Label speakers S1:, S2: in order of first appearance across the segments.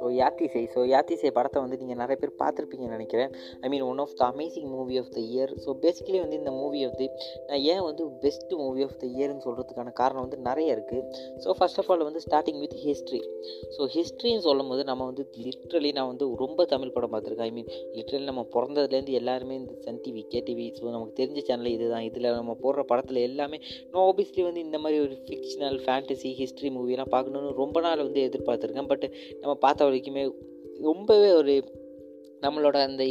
S1: So Yaathisai so Yaathisai படத்தை வந்து நீங்கள் நிறைய பேர் பார்த்துருப்பீங்கன்னு நினைக்கிறேன். I mean one of the amazing movie of the year so basically வந்து இந்த மூவி வந்து நான் ஏன் வந்து பெஸ்ட் மூவி ஆஃப் த இயர்னு சொல்கிறதுக்கான காரணம் வந்து நிறைய இருக்குது ஸோ ஃபர்ஸ்ட் ஆஃப் ஆல் வந்து ஸ்டார்டிங் வித் ஹிஸ்ட்ரி ஸோ ஹிஸ்ட்ரின்னு சொல்லும் போது நம்ம வந்து லிட்ரலி நான் வந்து ரொம்ப தமிழ் படம் பார்த்துருக்கேன். ஐ மீன் லிட்ரலி நம்ம பிறந்ததுலேருந்து எல்லாருமே இந்த Sun TV K TV so நமக்கு தெரிஞ்ச சேனல் இதுதான். இதில் நம்ம போடுற படத்தில் எல்லாமே நான் ஆப்வியஸ்லி வந்து இந்த மாதிரி ஒரு ஃபிக்ஷனல் ஃபேண்டசி ஹிஸ்ட்ரி மூவிலாம் பார்க்கணுன்னு ரொம்ப நாள் வந்து எதிர்பார்த்துருக்கேன். பட் நம்ம பார்த்த வரைக்குமே ரொம்பவே ஒரு நம்மளோட அந்த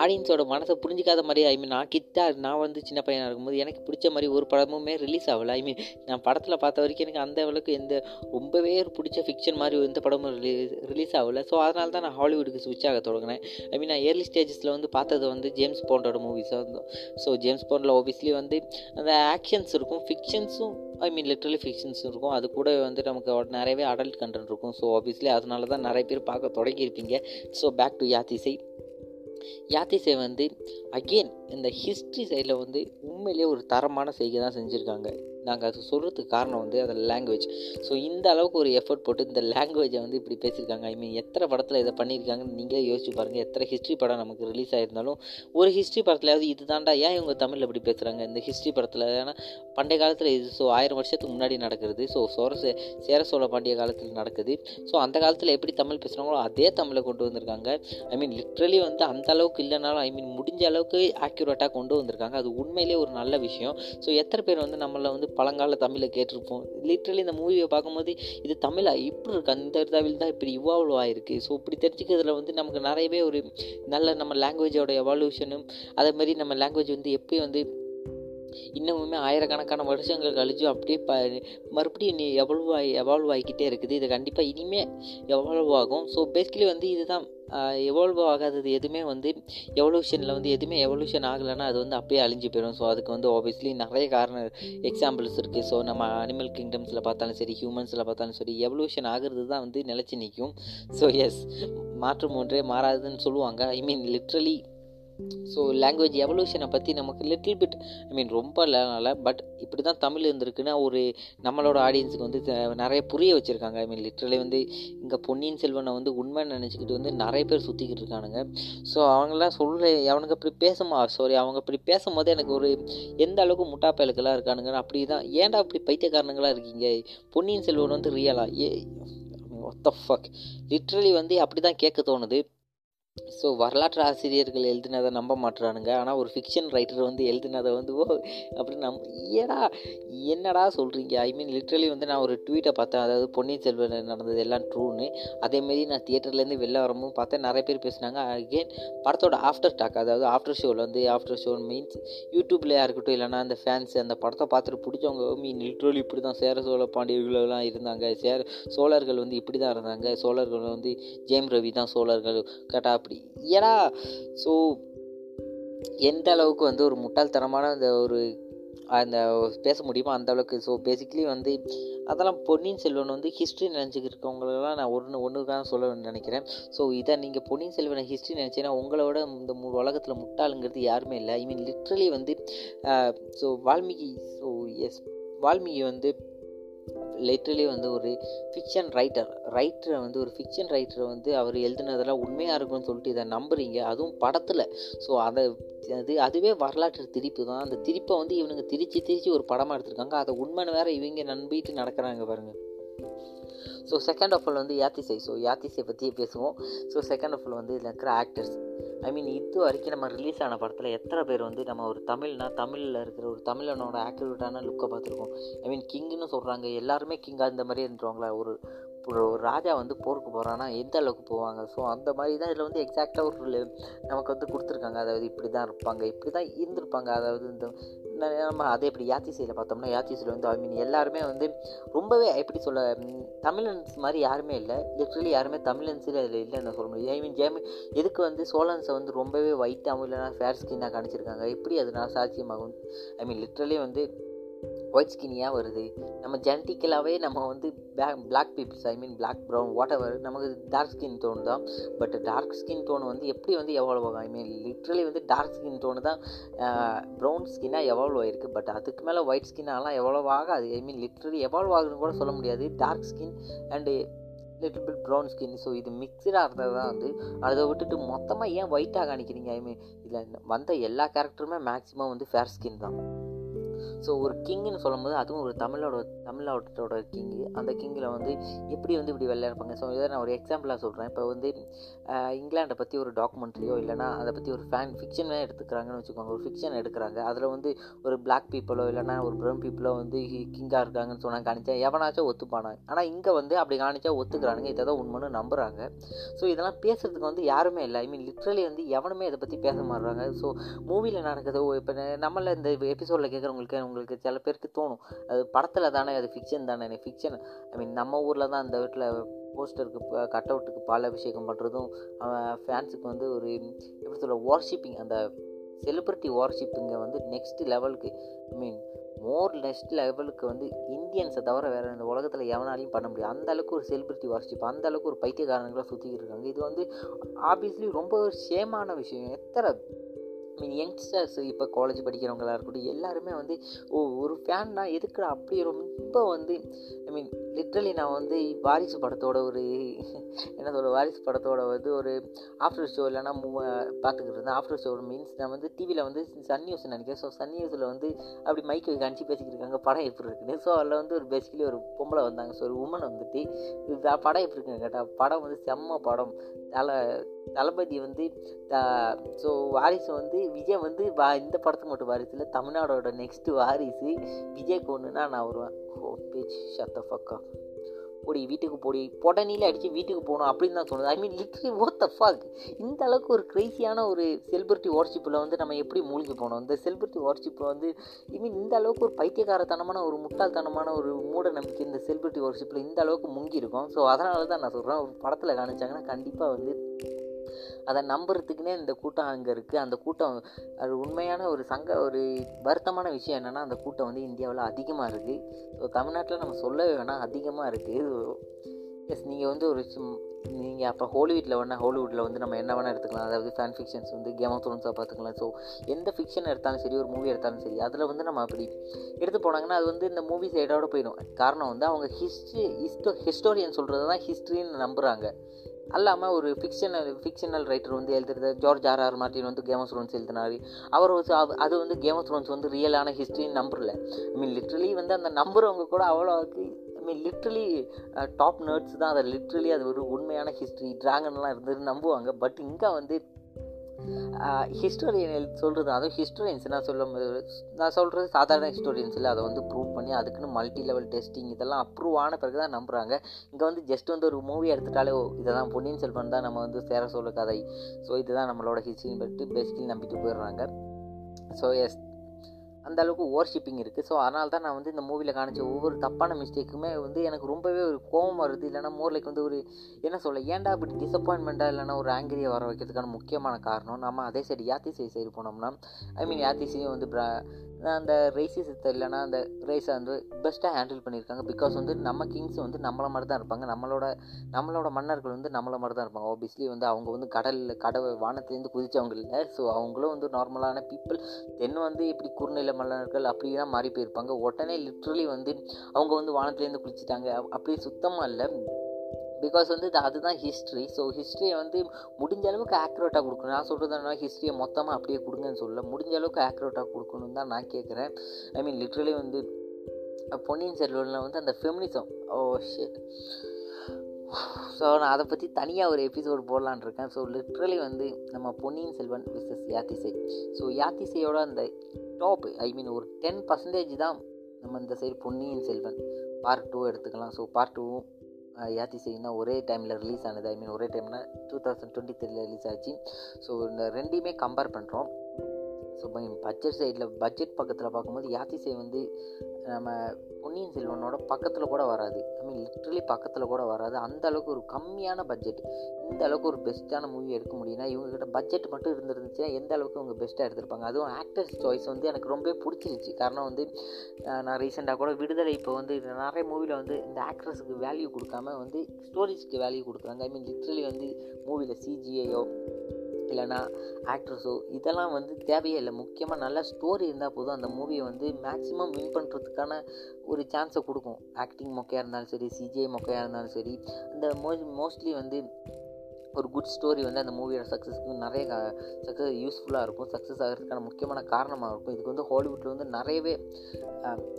S1: ஆடியன்ஸோட மனசை புரிஞ்சிக்காத மாதிரி ஐ மீன் நான் கிட்டா நான் வந்து சின்ன பையனாக இருக்கும்போது எனக்கு பிடிச்ச மாதிரி ஒரு படமுமே ரிலீஸ் ஆகலை. ஐ மீன் நான் படத்தில் பார்த்த வரைக்கும் எனக்கு அந்த அளவுக்கு எந்த ரொம்பவே ஒரு பிடிச்ச ஃபிக்ஷன் மாதிரி எந்த படமும் ரிலீஸ் ரிலீஸ் ஆகலை. ஸோ அதனால தான் நான் ஹாலிவுட்டுக்கு ஸ்விட்ச் ஆக தொடங்கினேன். ஐ மீன் நான் ஏர்லி ஸ்டேஜஸில் வந்து பார்த்தது வந்து ஜேம்ஸ் பாண்டோட மூவிஸாக இருந்தோம் ஸோ ஜேம்ஸ் பாண்டில் ஆப்வியஸ்லி வந்து அந்த ஆக்ஷன்ஸ் இருக்கும் ஃபிக்ஷன்ஸும் ஐ மீன் லிட்ரலி ஃபிக்ஷன்ஸ் இருக்கும். அது கூட வந்து நமக்கு நிறையவே அடல்ட் கண்டென்ட் இருக்கும். ஸோ ஆப்வியஸ்லி அதனால தான் நிறைய பேர் பார்க்க தொடங்கியிருப்பீங்க. So back to Yaathisai. Yaathisai வந்து அகெயின் இந்த ஹிஸ்ட்ரி சைடில் வந்து உண்மையிலேயே ஒரு தரமான செய்கை தான் செஞ்சுருக்காங்க. நாங்கள் அது சொல்கிறதுக்கு காரணம் வந்து அந்த லாங்குவேஜ் ஸோ இந்த அளவுக்கு ஒரு எஃபர்ட் போட்டு இந்த லாங்குவேஜை வந்து இப்படி பேசியிருக்காங்க. ஐ மீன் எத்தனை படத்தில் இதை பண்ணியிருக்காங்கன்னு நீங்களே யோசிச்சு பாருங்கள் எத்தனை ஹிஸ்ட்ரி படம் நமக்கு ரிலீஸ் ஆகிருந்தாலும் ஒரு ஹிஸ்ட்ரி படத்துலையாவது இது தாண்டா ஏன் இவங்க தமிழில் இப்படி பேசுகிறாங்க இந்த ஹிஸ்ட்ரி படத்தில் ஏன்னா பண்டைய காலத்தில் இது ஸோ ஆயிரம் வருஷத்துக்கு முன்னாடி நடக்கிறது. ஸோ சோர சேர சோழ பாண்டிய காலத்தில் நடக்குது. ஸோ அந்த காலத்தில் எப்படி தமிழ் பேசுகிறாங்களோ அதே தமிழை கொண்டு வந்திருக்காங்க. ஐ மீன் லிட்ரலி வந்து அந்த அளவுக்கு இல்லைனாலும் ஐ மீன் முடிஞ்ச அளவுக்கு ஆக்யூரேட்டாக கொண்டு வந்திருக்காங்க. அது உண்மையிலேயே ஒரு நல்ல விஷயம். ஸோ எத்தனை பேர் வந்து நம்மளை வந்து பழங்கால தமிழை கேட்டிருப்போம். லிட்ரலி இந்த மூவியை பார்க்கும்போது இது தமிழா? இப்படி இருக்கு. அந்த தமிழ் தான் இப்படி இவால்வ் ஆகிருக்கு ஸோ இப்படி தெரிஞ்சுக்கிறதுல வந்து நமக்கு நிறையவே ஒரு நல்ல நம்ம லாங்குவேஜோட எவால்யூஷனும் அதேமாதிரி நம்ம லாங்குவேஜ் வந்து எப்படி வந்து இன்னமுமே ஆயிரக்கணக்கான வருஷங்கள் கழிச்சு அப்படியே ப மறுபடியும் நீ எவால்வ் ஆகி எவால்வ் ஆகிக்கிட்டே இருக்குது. இது கண்டிப்பாக இனிமேல் எவால்வ் ஆகும். ஸோ பேசிக்கலி வந்து இதுதான் எவால்வ் ஆகாதது எதுவுமே வந்து எவல்யூஷனில் வந்து எதுவுமே எவல்யூஷன் ஆகலைன்னா அது வந்து அப்படியே அழிஞ்சு போயிடும். ஸோ அதுக்கு வந்து ஆப்வியஸ்லி நிறைய காரணம் எக்ஸாம்பிள்ஸ் இருக்குது ஸோ நம்ம அனிமல் கிங்டம்ஸில் பார்த்தாலும் சரி ஹியூமன்ஸில் பார்த்தாலும் சரி எவல்யூஷன் ஆகிறது தான் வந்து நிலச்சி நிற்கும். ஸோ எஸ் மாற்றம் ஒன்றே மாறாதுன்னு சொல்லுவாங்க. I mean literally so language எவல்யூஷனை பற்றி நமக்கு லிட்டில் பிட் ஐ மீன் ரொம்ப இல்லைனால பட் இப்படி தான் தமிழ் இருந்திருக்குன்னா ஒரு நம்மளோட ஆடியன்ஸுக்கு வந்து நிறைய புரிய வச்சுருக்காங்க. ஐ மீன் லிட்ரலி வந்து இங்கே பொன்னியின் செல்வனை வந்து உண்மைன்னு நினச்சிக்கிட்டு வந்து நிறைய பேர் சுற்றிக்கிட்டு இருக்கானுங்க. ஸோ அவங்களாம் சொல்ல அவனுக்கு அப்படி பேசுமா சாரி அவங்க அப்படி பேசும்போது எனக்கு ஒரு எந்த அளவுக்கு முட்டா பயலுக்கெல்லாம் இருக்கானுங்க அப்படி தான் ஏன்டா அப்படி பைத்தியக்காரனுங்களாக இருக்கீங்க? பொன்னியின் செல்வன் வந்து ரியலாக ஏ ஒத்த ஃபக் லிட்ரலி வந்து அப்படி தான் கேட்க தோணுது. ஸோ வரலாற்று ஆசிரியர்கள் எழுதினதை நம்ப மாட்டுறானுங்க ஆனால் ஒரு ஃபிக்ஷன் ரைட்டர் வந்து எழுதினதை வந்து ஓ அப்படின்னு நம் ஏடா என்னடா சொல்கிறீங்க ஐ மீன் லிட்ரலி வந்து நான் ஒரு ட்வீட்டை பார்த்தேன். அதாவது பொன்னியின் செல்வன் நடந்தது எல்லாம் ட்ரூன்னு அதேமாரி நான் தியேட்டர்லேருந்து வெளில வரும்போது பார்த்தேன். நிறைய பேர் பேசினாங்க. அகெயின் படத்தோட ஆஃப்டர் டாக் அதாவது ஆஃப்டர் ஷோவில் வந்து ஆஃப்டர் ஷோ மீன்ஸ் யூடியூப்லையாக இருக்கட்டும் இல்லைனா அந்த ஃபேன்ஸ் அந்த படத்தை பார்த்துட்டு பிடிச்சவங்க மீன் லிட்ரலி இப்படி தான் சேர சோழ பாண்டியர்களெல்லாம் இருந்தாங்க. சேர சோழர்கள் வந்து இப்படி தான் இருந்தாங்க. சோழர்கள் வந்து ஜெயம் ரவி தான் சோழர்கள். கேட்டால் அப்படி ஏன்னா ஸோ எந்த அளவுக்கு வந்து ஒரு முட்டாள்தனமான அந்த ஒரு அந்த பேச முடியுமோ அந்த அளவுக்கு. ஸோ பேசிக்கலி வந்து அதெல்லாம் பொன்னியின் செல்வன் வந்து ஹிஸ்ட்ரி நினச்சிக்கிட்டுருக்கவங்களெல்லாம் நான் ஒன்று ஒன்று தான் சொல்ல நினைக்கிறேன். ஸோ இதை நீங்கள் பொன்னியின் செல்வனை ஹிஸ்ட்ரி நினச்சிங்கன்னா உங்களோட இந்த மு உலகத்தில் முட்டாளுங்கிறது யாருமே இல்லை. ஐ மீன் லிட்ரலி வந்து so Valmiki so yes Valmiki வந்து லிட்ரலி வந்து ஒரு ஃபிக்ஷன் ரைட்டர் ரைட்டரை வந்து ஒரு ஃபிக்ஷன் ரைட்டரை வந்து அவர் எழுதுனதெல்லாம் உண்மையாக இருக்கும்னு சொல்லிட்டு இதை நம்புறீங்க. அதுவும் படத்தில். ஸோ அதை அது அதுவே வரலாற்று திருப்பு தான். அந்த திருப்பை வந்து இவனுங்க திரிச்சு திரிச்சு ஒரு படமாக எடுத்திருக்காங்க. அதை உண்மைன்னு வேறு இவங்க நம்பிட்டு நடக்கிறாங்க பாருங்கள் ஸோ செகண்ட் ஆஃப் ஆல் வந்து யாத்திசை. ஸோ யாத்திசை பற்றியே பேசுவோம். ஸோ செகண்ட் ஆஃப் ஆல் வந்து இதில் இருக்கிற ஆக்டர்ஸ் ஐ மீன் இது வரைக்கும் நம்ம ரிலீஸ் ஆன படத்தில் எத்தனை பேர் வந்து நம்ம ஒரு தமிழ்னா தமிழில் இருக்கிற ஒரு தமிழனோட ஆக்டிவிட்டான லுக்கை பார்த்துருக்கோம். ஐ மீன் கிங்னு சொல்கிறாங்க எல்லாருமே கிங்காக இந்த மாதிரி இருந்துருவாங்களா? ஒரு ஒரு ராஜா வந்து போருக்கு போகிறான்னா எந்த அளவுக்கு போவாங்க? ஸோ அந்த மாதிரி தான் இதில் வந்து எக்ஸாக்டாக ஒரு நமக்கு வந்து கொடுத்துருக்காங்க. அதாவது இப்படி தான் இருப்பாங்க இப்படி தான் இருந்திருப்பாங்க. அதாவது இந்த நம்ம அதே இப்படி யாத்திசையில் பார்த்தோம்னா யாத்திசையில் வந்து ஐ மீன் எல்லாருமே வந்து ரொம்பவே எப்படி சொல்ல தமிழன்ஸ் மாதிரி யாருமே இல்லை. லிட்ரலி யாருமே தமிழன்ஸில் அதில் இல்லைன்னு சொல்ல முடியும். ஐ மீன் ஜேமி எதுக்கு வந்து சோழன்ஸை வந்து ரொம்பவே ஒயிட்டாகவும் இல்லைனா ஃபேர் ஸ்கின்னாக காணிச்சிருக்காங்க? எப்படி அது நான் சாட்சியமாகும் ஐ மீன் லிட்ரலி வந்து ஒயிட் ஸ்கின்னியாக வருது? நம்ம ஜெனட்டிக்கலாகவே நம்ம வந்து black black peoples I mean black brown whatever நமக்கு டார்க் ஸ்கின் டோன் தான் பட் டார்க் ஸ்கின் டோன் வந்து எப்படி வந்து எவால்வ் ஆகும்? ஐ மீன் லிட்ரலி வந்து டார்க் ஸ்கின் டோனு தான் ப்ரௌன் ஸ்கின்னாக எவால்வ் ஆகிருக்கு பட் அதுக்கு மேலே ஒயிட் ஸ்கின்னாலாம் எவால்வ் ஆகாது. ஐ மீன் லிட்ரலி எவால்வ் ஆகுதுன்னு கூட சொல்ல முடியாது. Dark skin and little bit brown skin so இது மிக்சடாக இருந்தது தான் வந்து அதை விட்டுட்டு மொத்தமாக ஏன் ஒயிட்டாக காணிக்கிறீங்க? ஐ மீன் இதில் வந்த எல்லா கேரக்டருமே மேக்ஸிமம் வந்து ஃபேர் ஸ்கின் தான். ஸோ ஒரு கிங்குன்னு சொல்லும்போது அதுவும் ஒரு தமிழோட தமிழோட கிங்கு அந்த கிங்கில் வந்து எப்படி வந்து இப்படி விளையாடுப்பாங்க? ஸோ இதை நான் ஒரு எக்ஸாம்பிளாக சொல்கிறேன் இப்போ வந்து இங்கிலாண்டை பற்றி ஒரு டாக்குமெண்ட்ரியோ இல்லைனா அதை பற்றி ஒரு ஃபேன் ஃபிக்ஷனே எடுத்துக்கிறாங்கன்னு வச்சுக்கோங்க. ஒரு ஃபிக்ஷன் எடுக்கிறாங்க. அதில் வந்து ஒரு பிளாக் பீப்புளோ இல்லைனா ஒரு ப்ரௌன் பீப்புளோ வந்து கிங்காக இருக்காங்கன்னு சொன்னாங்க காணிச்சா எவனாச்சும் ஒத்துப்பானாங்க ஆனால் இங்கே வந்து அப்படி காணிச்சா ஒத்துக்கிறானுங்க. இதை தான் உண்மைன்னு நம்புகிறாங்க ஸோ இதெல்லாம் பேசுகிறதுக்கு வந்து யாருமே இல்லை. ஐ மீன் லிட்ரலி வந்து எவனுமே இதை பற்றி பேச மாட்டுறாங்க ஸோ மூவியில் நடக்குது இப்போ நம்மள இந்த எபிசோடில் கேட்குறவங்களுக்கு உங்களுக்கு சில பேருக்கு தோணும். அது படத்தில் தானே அது ஃபிக்ஷன் தானே. ஃபிக்ஷன் ஐ மீன் நம்ம ஊரில் தான் அந்த வீட்டில் போஸ்டருக்கு கட் அவுட்டுக்கு பால் அபிஷேகம் பண்ணுறதும் அவன் ஃபேன்ஸுக்கு வந்து ஒரு எப்படி சொல்ல வார்ஷிப்பிங் அந்த செலிப்ரிட்டி வார்ஷிப்பிங்கை வந்து நெக்ஸ்ட் லெவலுக்கு ஐ மீன் மோர் நெக்ஸ்ட் லெவலுக்கு வந்து இந்தியன்ஸை தவிர வேறு இந்த உலகத்தில் எவனாலையும் பண்ண முடியாது. அந்த அளவுக்கு ஒரு செலிபிரிட்டி வார்ஷிப் அந்த அளவுக்கு ஒரு பைத்தியக்காரங்களாக சுற்றிக்கிட்டு இருக்காங்க. இது வந்து ஆப்வியஸ்லி ரொம்ப ஒரு ஷேமான விஷயம். எத்தனை மீன் யங்ஸ்டர்ஸ் இப்போ காலேஜ் படிக்கிறவங்களாக இருக்கட்டும் எல்லாருமே வந்து ஓ ஒரு ஃபேன்னா எதுக்குடா அப்படி ரொம்ப வந்து ஐ மீன் லிட்ரலி நான் வந்து வாரிசு படத்தோட ஒரு என்ன சொல்ல வாரிசு படத்தோட வந்து ஒரு ஆஃப்டர் ஷோ இல்லைனா பார்த்துக்கிட்டு இருந்தேன். ஆஃப்டர் ஷோ மீன்ஸ் நான் வந்து டிவியில் வந்து சன் நியூஸ் நினைக்கிறேன். ஸோ சன் நியூஸில் வந்து அப்படி மைக்கை காணிச்சு பேசிக்கிட்டு இருக்காங்க. படம் எப்படி இருக்குன்னு. ஸோ அதில் வந்து ஒரு பேசிக்கலி ஒரு பொம்பளை வந்தாங்க. ஸோ ஒரு உமன் வந்துட்டு படம் எப்படி இருக்குங்க கேட்டால் படம் வந்து செம்ம படம். தலை தளபதி வந்து த ஸோ வாரிசு வந்து விஜய் வந்து வா இந்த படத்துக்கு மட்டும் வாரிசு இல்லை தமிழ்நாடோட நெக்ஸ்ட்டு வாரிசு விஜய்க்கு ஒன்றுனா நான் வருவேன். ஓ பேச்சு சத்த ஃபக்கா போடி வீட்டுக்கு போடி பொடனியில் அடித்து வீட்டுக்கு போகணும் அப்படின்னு தான் சொன்னது I mean literally oath the fog இந்த அளவுக்கு ஒரு க்ரைசியான ஒரு செலிபிரிட்டி வாட்ஸ்அப்பில் வந்து நம்ம எப்படி மூழ்கி போனோம்? இந்த செலிபிரிட்டி வாட்ஸ்அப்பில் வந்து ஐ மீன் இந்த அளவுக்கு ஒரு பைத்தியகாரத்தனமான ஒரு முட்டாள்தனமான ஒரு மூட நம்பிக்கை இந்த செலிபிரிட்டி வாட்ஸ்அப்பில் இந்த அளவுக்கு முங்கி இருக்கும் ஸோ அதனால தான் நான் சொல்கிறேன் ஒரு படத்தில் காணிச்சாங்கன்னா கண்டிப்பாக வந்து அதை நம்புறதுக்குனே இந்த கூட்டம் அங்கே இருக்குது அந்த கூட்டம் அது உண்மையான ஒரு சங்க ஒரு வருத்தமான விஷயம் என்னென்னா அந்த கூட்டம் வந்து இந்தியாவில் அதிகமாக இருக்குது ஸோ தமிழ்நாட்டில் நம்ம சொல்லவே வேணாம் அதிகமாக இருக்குது எஸ் நீங்கள் வந்து ஒரு நீங்கள் அப்போ ஹாலிவுட்டில் வேணால் ஹாலிவுட்டில் வந்து நம்ம என்ன வேணால் எடுத்துக்கலாம். அதாவது ஃபேன் ஃபிக்ஷன்ஸ் வந்து கேம் ஆஃப் த்ரோன்ஸாக பார்த்துக்கலாம். ஸோ எந்த ஃபிக்ஷன் எடுத்தாலும் சரி ஒரு மூவி எடுத்தாலும் சரி அதில் வந்து நம்ம அப்படி எடுத்து போனாங்கன்னா அது வந்து இந்த மூவி சைடோட போயிடும். காரணம் வந்து அவங்க ஹிஸ்ட்ரி ஹிஸ்டோ ஹிஸ்டோரியன் சொல்கிறது தான் ஹிஸ்ட்ரின்னு நம்புகிறாங்க அல்லாமல் ஒரு ஃபிக்ஷனல் ஃபிக்ஷனல் ரைட்டர் வந்து எழுதுறது ஜார்ஜ் ஆர் ஆர் மார்ட்டின் வந்து கேம் ஆஃப் த்ரோன்ஸ் எழுதினார். அவர் வந்து அது வந்து கேம் ஆஃப் த்ரோன்ஸ் வந்து ரியலான ஹிஸ்ட்ரின்னு நம்புறல. ஐ மீன் லிட்ரலி வந்து அந்த நம்புறவங்க கூட அவ்வளோக்கு I mean literally top nerds தான். அதை லிட்ரலி அது ஒரு உண்மையான ஹிஸ்ட்ரி ட்ராகன்லாம் இருந்தது நம்புவாங்க. பட் இங்கே வந்து ஹிஸ்டோரியன் சொல்கிறது அதுவும் ஹிஸ்டோரியன்ஸ் நான் சொல்லும் நான் சொல்கிறது சாதாரண ஹிஸ்டோரியன்ஸில் அதை வந்து ப்ரூவ் பண்ணி அதுக்குன்னு மல்டி லெவல் டெஸ்டிங் இதெல்லாம் அப்ரூவ் ஆன பிறகு தான் நம்புகிறாங்க இங்கே வந்து ஜஸ்ட் வந்து ஒரு மூவி எடுத்துட்டாலே இதை தான் பொன்னியின் செல்வன் தான் நம்ம வந்து சேர சொல்ல கதை. ஸோ இதுதான் நம்மளோட ஹிஸ்ட்ரின்னு பற்றி பேசிக்கலி நம்பிட்டு போயிடுறாங்க. ஸோ எஸ் அந்த அளவுக்கு ஓர்ஷிப்பிங் இருக்குது ஸோ அதனால தான் நான் வந்து இந்த மூவியில் காணிச்ச ஒவ்வொரு தப்பான மிஸ்டேக்குமே வந்து எனக்கு ரொம்பவே ஒரு கோபம் வருது. இல்லைனா மோர் லைக் வந்து ஒரு என்ன சொல்ல ஏன்டா இப்படி டிசப்பாயின்மெண்ட்டாக இல்லைனா ஒரு ஆங்கிரியை வர வைக்கிறதுக்கான முக்கியமான காரணம். நம்ம அதே சைடு யாத்திசை சைடு போனோம்னா ஐ மீன் யாத்திசையும் வந்து அந்த ரேசிசத்தை இல்லைனா அந்த ரேஸை வந்து பெஸ்ட்டாக ஹேண்டில் பண்ணியிருக்காங்க. பிகாஸ் வந்து நம்ம கிங்ஸ் வந்து நம்மளை மாதிரி தான் இருப்பாங்க. நம்மளோட நம்மளோட மன்னர்கள் வந்து நம்மளை மாதிரி தான் இருப்பாங்க. ஆப்வியஸ்லி வந்து அவங்க வந்து கடலில் கடவை வானத்துலேருந்து குதிச்சவங்க இல்லை. ஸோ அவங்களும் வந்து நார்மலான பீப்புள் தென் வந்து இப்படி குறுநில மன்னர்கள் அப்படி தான் மாறி போயிருப்பாங்க. உடனே லிட்ரலி வந்து அவங்க வந்து வானத்துலேருந்து குளிச்சிட்டாங்க அப்படி சுத்தமாக இல்லை. பிகாஸ் வந்து இது அதுதான் ஹிஸ்ட்ரி ஸோ ஹிஸ்ட்ரியை வந்து முடிஞ்ச அளவுக்கு ஆக்யூரேட்டாக கொடுக்கணும். நான் சொல்கிறது என்ன ஹிஸ்ட்ரியை மொத்தமாக அப்படியே கொடுங்கன்னு சொல்ல முடிஞ்ச அளவுக்கு ஆக்யூரேட்டாக கொடுக்கணுன்னு தான் நான் கேட்குறேன் ஐ மீன் லிட்ரலி வந்து பொன்னியின் செல்வனில் வந்து அந்த ஃபெமினிசம் ஓ ஷேட் ஸோ நான் அதை பற்றி தனியாக ஒரு எபிசோடு போடலான் இருக்கேன். ஸோ லிட்ரலி வந்து நம்ம பொன்னியின் செல்வன் விசஸ் யாத்திசை. ஸோ யாத்திசையோட அந்த டாப் ஐ மீன் ஒரு டென் பர்சன்டேஜ் தான் நம்ம இந்த side Ponniyin Selvan. Part two எடுத்துக்கலாம். ஸோ பார்ட் டூவும் யாத்தி தான் ஒரே டைமில் ரிலீஸ் ஆனது ஐ மீன் ஒரே டைம்னா டூ தௌசண்ட் டுவெண்ட்டி த்ரீல ரிலீஸ் ஆச்சு. ஸோ இந்த ரெண்டையுமே கம்பேர் பண்ணுறோம் ஸோ பட்ஜெட் சைடில் பட்ஜெட் பக்கத்தில் பார்க்கும்போது யாத்திசை வந்து நம்ம பொன்னியின் செல்வனோட பக்கத்தில் கூட வராது. ஐ மீன் லிட்ரலி பக்கத்தில் கூட வராது. அந்த அளவுக்கு ஒரு கம்மியான பட்ஜெட் இந்த அளவுக்கு ஒரு பெஸ்ட்டான மூவி எடுக்க முடியும்னா இவங்ககிட்ட பட்ஜெட் மட்டும் இருந்துருந்துச்சுன்னா எந்த அளவுக்கு அவங்க பெஸ்ட்டாக எடுத்திருப்பாங்க? அதுவும் ஆக்டர்ஸ் சாய்ஸ் வந்து எனக்கு ரொம்ப பிடிச்சிருச்சு. காரணம் வந்து நான் ரீசெண்டாக கூட விடுதலை இப்போ வந்து நிறைய மூவியில் வந்து இந்த ஆக்ட்ரஸுக்கு வேல்யூ கொடுக்காம வந்து ஸ்டோரிஸ்க்கு வேல்யூ கொடுக்குறாங்க. ஐ மீன் லிட்ரலி வந்து மூவியில் சிஜிஐயோ இல்லைனா ஆக்ட்ரஸோ இதெல்லாம் வந்து தேவையே இல்லை. முக்கியமாக நல்ல ஸ்டோரி இருந்தால் போதும் அந்த மூவியை வந்து மேக்ஸிமம் வின் பண்ணுறதுக்கான ஒரு சான்ஸை கொடுக்கும். ஆக்டிங் மொக்கையாக இருந்தாலும் சரி சிஜிஐ மொக்கையாக இருந்தாலும் சரி அந்த மோ மோஸ்ட்லி வந்து ஒரு குட் ஸ்டோரி வந்து அந்த மூவியோட சக்ஸஸ்க்கு நிறைய சக்ஸஸ் யூஸ்ஃபுல்லாக இருக்கும். சக்ஸஸ் ஆகிறதுக்கான முக்கியமான காரணமாக இருக்கும். இதுக்கு வந்து ஹாலிவுட்டில் வந்து நிறையவே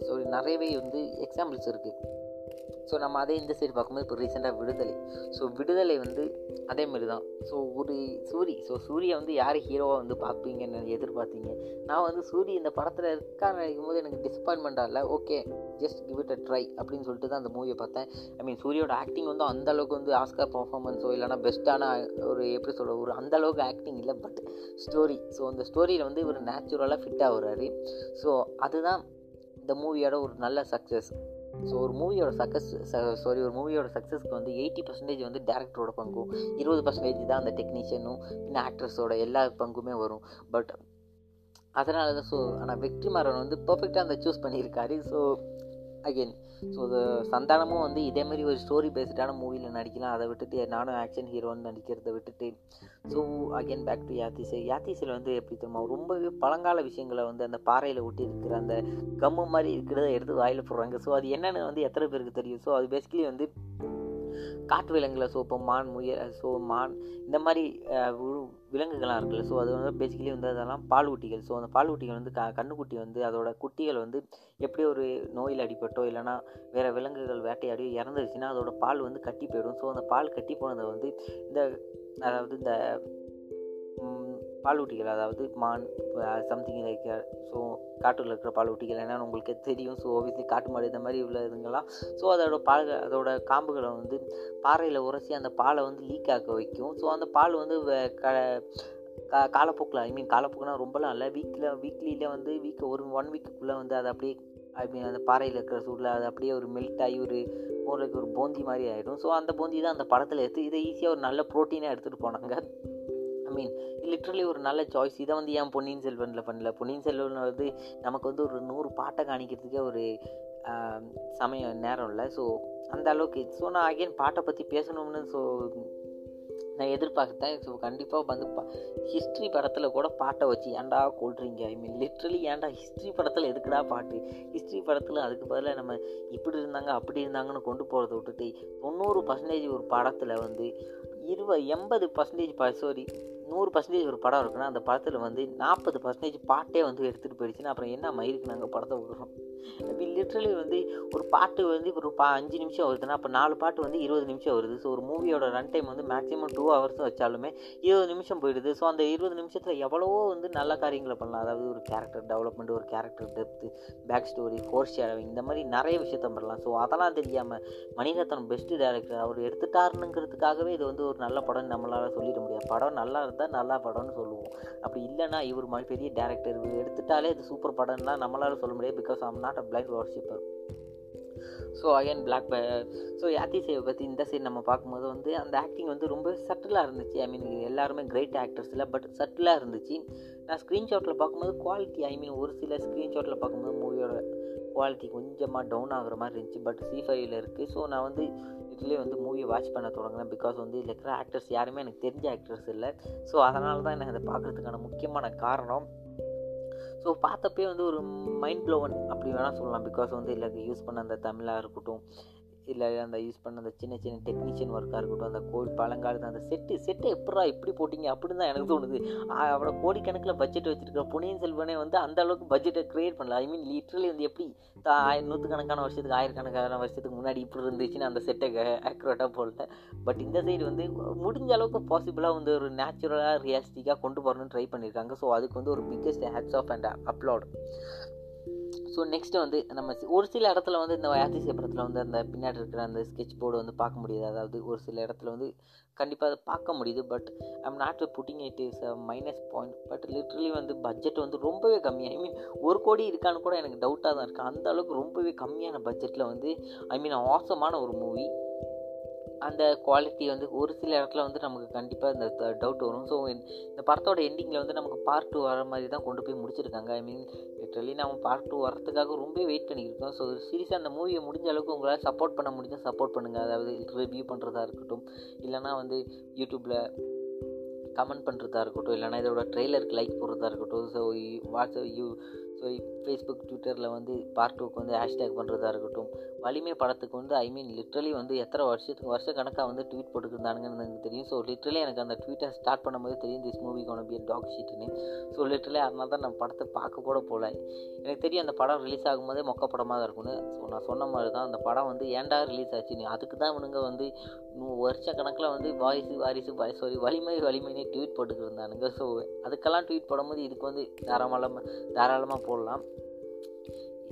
S1: சாரி நிறையவே வந்து எக்ஸாம்பிள்ஸ் இருக்குது ஸோ நம்ம அதே இந்த சைடு பார்க்கும்போது இப்போ ரீசெண்டாக விடுதலை. ஸோ விடுதலை வந்து அதேமாரி தான். ஸோ ஒரு சூரி ஸோ சூரியை வந்து யார் ஹீரோவாக வந்து பார்ப்பீங்கன்னு எதிர்பார்த்தீங்க? நான் வந்து சூரி இந்த படத்தில் இருக்கான்னு நினைக்கும் போது எனக்கு டிசப்பாயின்மெண்ட்டாக இல்லை. Okay just give it a try அப்படின்னு சொல்லிட்டு தான் அந்த மூவியை பார்த்தேன். ஐ மீன் சூரியோட ஆக்டிங் வந்து அந்த அளவுக்கு வந்து ஆஸ்கர் பர்ஃபார்மன்ஸோ இல்லைனா பெஸ்ட்டான ஒரு எப்படி சொல்ல ஒரு அந்த அளவுக்கு ஆக்டிங் இல்லை பட் ஸ்டோரி ஸோ அந்த ஸ்டோரியில் வந்து இவர் நேச்சுரலாக ஃபிட் ஆகுறாரு. ஸோ அதுதான் இந்த மூவியோட ஒரு நல்ல சக்ஸஸ் ஸோ ஒரு மூவியோட சக்ஸஸ் சாரி ஒரு மூவியோட சக்ஸஸ்க்கு வந்து எயிட்டி பர்சன்டேஜ் வந்து டேரக்டரோட பங்கும் இருபது பர்சன்டேஜ் தான் அந்த டெக்னீஷியனும் பின்ன ஆக்ட்ரஸோட எல்லா பங்குமே வரும். பட் அதனால தான் ஸோ ஆனால் வெற்றிமாறன் வந்து பர்ஃபெக்டாக அந்த சூஸ் பண்ணியிருக்காரு. ஸோ அகெயின் ஸோ அது சந்தானமும் வந்து இதேமாரி ஒரு ஸ்டோரி பேஸ்டான மூவியில் நடிக்கலாம். அதை விட்டுட்டு நானும் ஆக்ஷன் ஹீரோன்னு நடிக்கிறத விட்டுட்டு. So again back to Yaathisai யாத்திசையில் வந்து எப்படி தெரியுமா? ரொம்பவே பழங்கால விஷயங்களை வந்து அந்த பாறையில் ஒட்டி இருக்கிற அந்த கம்மு மாதிரி இருக்கிறத எடுத்து வாயில் போடுறாங்க. ஸோ அது என்னென்னு வந்து எத்தனை பேருக்கு தெரியும்? ஸோ அது பேசிக்கலி வந்து காட்டு விலங்குகளை ஸோ இப்போ மான் முயல் ஸோ மான் இந்த மாதிரி விலங்குகள்லாம் இருக்குல்ல. ஸோ அது வந்து பேசிக்கலி வந்து அதெல்லாம் பாலூட்டிகள் ஸோ அந்த பாலூட்டிகள் வந்து க கண்ணுக்குட்டி வந்து அதோட குட்டிகள் வந்து எப்படி ஒரு நோயில் அடிபட்டோ இல்லைனா வேறு விலங்குகள் வேட்டையாடி இறந்துருச்சுன்னா அதோட பால் வந்து கட்டி போயிடும். ஸோ அந்த பால் கட்டி போனதை வந்து இந்த அதாவது இந்த பாலூட்டிகள் அதாவது மான் சம்திங் லைக் ஸோ காட்டில் இருக்கிற பாலூட்டிகள் என்னென்னு உங்களுக்கு தெரியும். ஸோ ஓவியஸ்லி காட்டு மாடு இந்த மாதிரி உள்ள இதுங்கெல்லாம். ஸோ அதோட பால் அதோட காம்புகளை வந்து பாறையில் உரசி அந்த பாலை வந்து லீக் ஆக்க வைக்கும். ஸோ அந்த பால் வந்து க கா காலப்போக்கில் ஐ மீன் காலப்போக்குனா ரொம்பலாம் இல்லை. வீக்கில் வீக்லியில் வந்து வீக் ஒரு ஒன் வீக்குக்குள்ளே வந்து அதை அப்படியே ஐ மீன் அந்த பாறையில் இருக்கிற சூடில் அது அப்படியே ஒரு மெல்ட் ஆகி ஒரு ஒரு போந்தி மாதிரி ஆகிடும் ஸோ அந்த போந்தி தான் அந்த படத்தில் எடுத்து இதை ஈஸியாக ஒரு நல்ல ப்ரோட்டீனாக எடுத்துகிட்டு போனாங்க. ஐ மீன் லிட்ரலி ஒரு நல்ல சாய்ஸ் இதை வந்து ஏன் பொன்னியின் செல்வனில் பண்ணல? பொன்னியின் செல்வன் வந்து நமக்கு வந்து ஒரு நூறு பாட்டை காணிக்கிறதுக்கே ஒரு சமயம் நேரம் இல்லை. ஸோ அந்த அளவுக்கு. ஸோ நான் அகைன் பாட்டை பற்றி பேசணும்னு ஸோ நான் எதிர்பார்த்தேன் ஸோ கண்டிப்பாக வந்து பா ஹிஸ்ட்ரி படத்தில் கூட பாட்டை வச்சு ஏன்டா கொள்றீங்க ஐ மீன் லிட்ரலி ஏன்டா ஹிஸ்ட்ரி படத்தில் எதுக்குடா பாட்டு? ஹிஸ்ட்ரி படத்தில் அதுக்கு பதிலாக நம்ம இப்படி இருந்தாங்க அப்படி இருந்தாங்கன்னு கொண்டு போகிறத விட்டுட்டு தொண்ணூறு பர்சன்டேஜ் ஒரு படத்தில் வந்து இருபது எண்பது பர்சன்டேஜ் சாரி நூறு பர்சன்டேஜ் ஒரு படம் இருக்குன்னா அந்த படத்தில் வந்து நாற்பது பர்சன்டேஜ் பாட்டே வந்து எடுத்துகிட்டு போயிடுச்சுன்னா அப்புறம் என்ன மயிருக்கு நாங்கள் படத்தை விடுறோம்? லிட்ரலி வந்து ஒரு பாட்டு வந்து ஒரு பா அஞ்சு நிமிஷம் வருதுன்னா அப்போ நாலு பாட்டு வந்து இருபது நிமிஷம் வருது. ஸோ ஒரு மூவியோட ரன் டைம் வந்து மேக்ஸிமம் டூ ஹவர்ஸ் வச்சாலுமே இருபது நிமிஷம் போயிடுது. ஸோ அந்த இருபது நிமிஷத்தில் எவ்வளவோ வந்து நல்ல காரியங்களை பண்ணலாம். அதாவது ஒரு கேரக்டர் டெவலப்மெண்ட் ஒரு character depth back story for ஷேரவிங் இந்த மாதிரி நிறைய விஷயத்த பண்ணலாம். ஸோ அதெல்லாம் தெரியாமல் மணிரத்னம் பெஸ்ட்டு டேரக்டர் அவர் எடுத்துட்டாருங்கிறதுக்காகவே இது வந்து ஒரு நல்ல படம்னு நம்மளால் சொல்லிட முடியாது. படம் நல்லா இருந்தால் நல்லா படம்னு சொல்லுவோம். அப்படி இல்லைன்னா இவர் மாதிரி பெரிய டேரக்டர் இவர் எடுத்துட்டாலே இது சூப்பர் படம்னா நம்மளால் சொல்ல முடியாது because I'm not a blind worshipper so again black so Yaathisai பற்றி இந்த சைடு நம்ம பார்க்கும்போது வந்து அந்த ஆக்டிங் வந்து ரொம்ப சட்டிலாக இருந்துச்சு. ஐ மீன் எல்லாருமே கிரேட் ஆக்டர்ஸ் இல்லை பட் சட்டிலாக இருந்துச்சு. நான் ஸ்க்ரீன்ஷாட்டில் பார்க்கும்போது குவாலிட்டி ஐ மீன் ஒரு சில ஸ்க்ரீன்ஷாட்டில் பார்க்கும்போது மூவியோட குவாலிட்டி கொஞ்சமாக டவுன் ஆகுற மாதிரி இருந்துச்சு பட் சி ஃபைவ்ல இருக்குது ஸோ நான் வந்து இதுலேயே வந்து மூவி வாட்ச் பண்ண தொடங்கினேன். பிகாஸ் வந்து இதில் இருக்கிற ஆக்டர்ஸ் யாருமே எனக்கு தெரிஞ்ச ஆக்டர்ஸ் இல்லை. ஸோ அதனால தான் எனக்கு அதை பார்க்குறதுக்கான முக்கியமான காரணம். ஸோ பார்த்தப்பே வந்து ஒரு மைண்ட் ப்ளோவன் அப்படி வேணால் சொல்லலாம். பிகாஸ் வந்து இல்லை யூஸ் பண்ண அந்த தமிழாக இருக்கட்டும் இல்லை அந்த யூஸ் பண்ண அந்த சின்ன சின்ன டெக்னீஷியன் ஒர்க்காக இருக்கட்டும் அந்த கோவில் பழங்காலத்து அந்த செட்டு செட்டை எப்படா இப்படி போட்டிங்க? அப்படின்னு தான் எனக்கு தோணுது. அவ்வளோ கோடிக்கணக்கில் பட்ஜெட் வச்சுருக்க பொன்னியின் செல்வனே வந்து அந்த அளவுக்கு பட்ஜெட்டை க்ரியேட் பண்ணல. ஐ மீன் லிட்ரலி வந்து எப்படி நூற்றுக்கணக்கான வருஷத்துக்கு ஆயிரக்கணக்கான வருஷத்துக்கு முன்னாடி இப்படி இருந்துச்சுன்னு அந்த செட்டை ஆக்யூரேட்டாக போடல. பட் இந்த சைடு வந்து முடிஞ்ச அளவுக்கு பாசிபிளாக வந்து ஒரு நேச்சுரலாக ரியாலிஸ்டிக்காக கொண்டு போகணும்னு ட்ரை பண்ணியிருக்காங்க. ஸோ அதுக்கு வந்து ஒரு biggest hats off and upload so next வந்து நம்ம ஒரு சில இடத்துல வந்து இந்த யாத்திசை படத்தில் வந்து அந்த பின்னாடி இருக்கிற அந்த ஸ்கெட்ச் போர்டு வந்து பார்க்க முடியுது. அதாவது ஒரு சில இடத்துல வந்து கண்டிப்பாக அதை பார்க்க முடியுது. But I'm not putting it is a minus point but literally வந்து பட்ஜெட் வந்து ரொம்பவே கம்மி ஐ மீன் ஒரு கோடி இருக்கான்னு கூட எனக்கு டவுட்டாக தான் இருக்குது அந்த அளவுக்கு ரொம்பவே கம்மியான பட்ஜெட்டில் வந்து ஐ மீன் ஆசமான ஒரு மூவி அந்த குவாலிட்டி வந்து ஒரு சில இடத்துல வந்து நமக்கு கண்டிப்பாக இந்த டவுட் வரும். ஸோ இந்த படத்தோட எண்டிங்கில் வந்து நமக்கு பார்ட் டூ வர மாதிரி தான் கொண்டு போய் முடிச்சிருக்காங்க. ஐ மீன் லிட்ரலி நம்ம பார்ட் டூ வரதுக்காக ரொம்ப வெயிட் பண்ணியிருக்கோம். ஸோ சீரியஸாக அந்த மூவியை முடிஞ்ச அளவுக்கு உங்களால் சப்போர்ட் பண்ண முடிஞ்சால் சப்போர்ட் பண்ணுங்கள் அதாவது ரிவ்யூ பண்ணுறதா இருக்கட்டும் இல்லைனா வந்து யூடியூப்பில் கமெண்ட் பண்ணுறதா இருக்கட்டும் இல்லைனா இதோட ட்ரெய்லருக்கு லைக் போடுறதா இருக்கட்டும். So WhatsApp you so Facebook ட்விட்டரில் வந்து பார்ட் டூக்கு வந்து ஹேஷ்டேக் பண்ணுறதா இருக்கட்டும். வலிமை படத்துக்கு வந்து ஐ மீன் லிட்ரலி வந்து எத்தனை வருஷத்துக்கு வருஷ கணக்காக வந்து ட்வீட் போட்டுருந்தானுங்கன்னு எனக்கு தெரியும். ஸோ லிட்ரலி எனக்கு அந்த ட்வீட்டை ஸ்டார்ட் பண்ணும்போது தெரியும் this movie gonna be talk ஷீட்டுன்னு so literally அதனால தான் நான் படத்தை பார்க்க கூட போகல எனக்கு தெரியும் அந்த படம் ரிலீஸ் ஆகும்போதே மொக்க படமாக தான் இருக்கும்னு. ஸோ நான் சொன்ன மாதிரி தான் அந்த படம் வந்து ஏன்டா ரிலீஸ் ஆச்சுன்னு அதுக்கு தான் இவனுங்க வந்து வருஷ கணக்கில் வந்து வாரிசு வாரிசு சாரி வலிமை வலிமைன்னு ட்வீட் போட்டுக்கிட்டு இருந்தானுங்க ஸோ அதுக்கெல்லாம் ட்வீட் போடும்போது இதுக்கு வந்து தாராளமாக தாராளமாக পড়লাম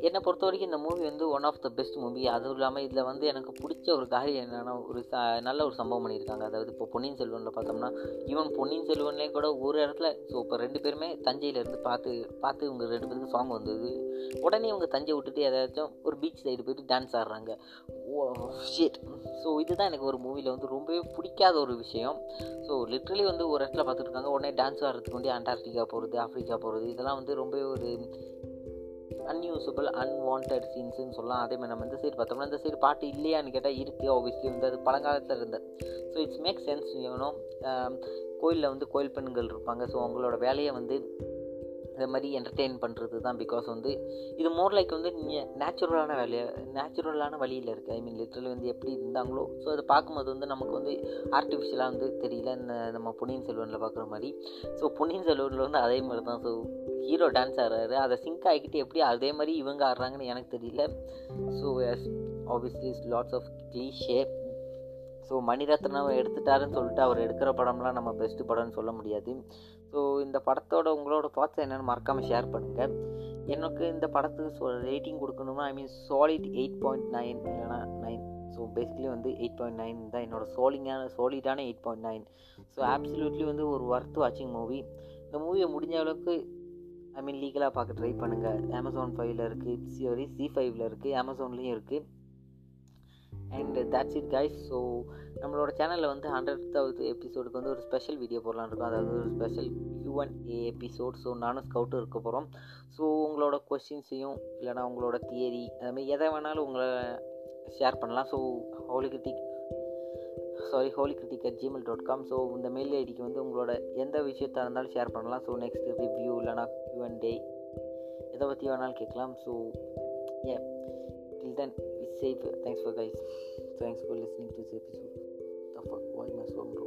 S1: என்னை பொறுத்த வரைக்கும் இந்த மூவி வந்து one of the best movie அதுவும் இல்லாமல் இதில் வந்து எனக்கு பிடிச்ச ஒரு காரியம் என்னென்னா ஒரு ச நல்ல ஒரு சம்பவம் பண்ணியிருக்காங்க. அதாவது இப்போ பொன்னியின் செல்வனில் பார்த்தோம்னா ஈவன் பொன்னியின் செல்வன்லேயே கூட ஒரு இடத்துல ஸோ இப்போ ரெண்டு பேருமே தஞ்சையிலேருந்து பார்த்து பார்த்து இவங்க ரெண்டு பேருக்கு சாங் வந்தது. உடனே இவங்க தஞ்சை விட்டுட்டு ஏதாச்சும் ஒரு பீச் சைடு போயிட்டு டான்ஸ் ஆடுறாங்க. ஷேட் ஸோ இதுதான் எனக்கு ஒரு மூவியில் வந்து ரொம்பவே பிடிக்காத ஒரு விஷயம். ஸோ லிட்ரலி வந்து ஒரு இடத்துல பார்த்துட்டு இருக்காங்க. உடனே டான்ஸ் ஆடுறதுக்கு வந்து அண்டார்டிகா போகிறது ஆஃப்ரிக்கா போகிறது இதெல்லாம் வந்து ரொம்பவே ஒரு அன்யூசபிள் அன்வான்ட் சீன்ஸ்னு சொல்லலாம். அதே மாதிரி நம்ம இந்த சைடு பார்த்தோம்னா இந்த சைடு பாட்டு இல்லையான்னு கேட்டால் இருக்குது ஆப்வியஸ்லி வந்து அது பழங்காலத்தில் இருந்தது. So it's make sense you know கோயிலில் வந்து கோயில் பெண்கள் இருப்பாங்க. ஸோ அவங்களோட வேலையை வந்து இந்த மாதிரி என்டர்டெயின் பண்ணுறது தான் பிகாஸ் வந்து இது மோர் லைக் வந்து நேச்சுரலான வேலையை நேச்சுரலான வழியில் இருக்குது ஐ மீன் லிட்ரலி வந்து எப்படி இருந்தாங்களோ ஸோ அதை பார்க்கும்போது வந்து நமக்கு வந்து ஆர்டிஃபிஷியலாக வந்து தெரியல. இந்த நம்ம பொன்னியின் செல்வனில் பார்க்குற மாதிரி. ஸோ பொன்னியின் செல்வனில் வந்து அதே மாதிரி தான். ஸோ ஹீரோ டான்ஸ் ஆடுறாரு. அதை சிங்க் ஆகிக்கிட்டு எப்படி அதே மாதிரி இவங்க ஆடுறாங்கன்னு எனக்கு தெரியல. So obviously lots of cliche so Maniratnam எடுத்துட்டாருன்னு சொல்லிட்டு அவர் எடுக்கிற படம்லாம் நம்ம பெஸ்ட்டு படம்னு சொல்ல முடியாது. ஸோ இந்த படத்தோட உங்களோட தாட்ஸ் என்னென்னு மறக்காமல் ஷேர் பண்ணுங்கள் எனக்கு இந்த படத்துக்கு ஸோ ரேட்டிங் கொடுக்கணும்னா I mean solid eight point nine இல்லைனா நைன் ஸோ பேசிக்கலி வந்து எயிட் பாயிண்ட் நைன் தான் என்னோடய சோலிங்கான சாலிடான eight point nine so absolutely வந்து ஒரு ஒர்த் வாட்சிங் மூவி இந்த மூவியை முடிஞ்ச அளவுக்கு ஐ மீன் லீகலாக பார்க்க ட்ரை பண்ணுங்கள் அமேசான் ஃபைவ்ல இருக்குது சாரி சி ஃபைவ்ல இருக்குது அமேசான்லேயும் இருக்குது and that's it guys so நம்மளோட சேனலில் வந்து ஹண்ட்ரட்தாவது எபிசோடுக்கு வந்து ஒரு ஸ்பெஷல் வீடியோ போடலான்னு இருக்கும். அதாவது ஒரு special Q A episode so நானும் ஸ்கவுட்டும் இருக்க போகிறோம் ஸோ உங்களோட கொஸ்டின்ஸையும் இல்லைனா உங்களோட தியரி அதுமாதிரி எதை வேணாலும் உங்களை ஷேர் பண்ணலாம். So holy critic sorry holy critic at Gmail dot com so இந்த மெயில் ஐடிக்கு வந்து உங்களோட எந்த விஷயத்தாக இருந்தாலும் ஷேர் பண்ணலாம். ஸோ நெக்ஸ்ட் ரிவ்யூ இல்லைனா கியூ அண்ட் டே எதை பற்றி வேணாலும் கேட்கலாம். So uh till then be safe thanks for guys thanks for listening safe this episode. The fuck? So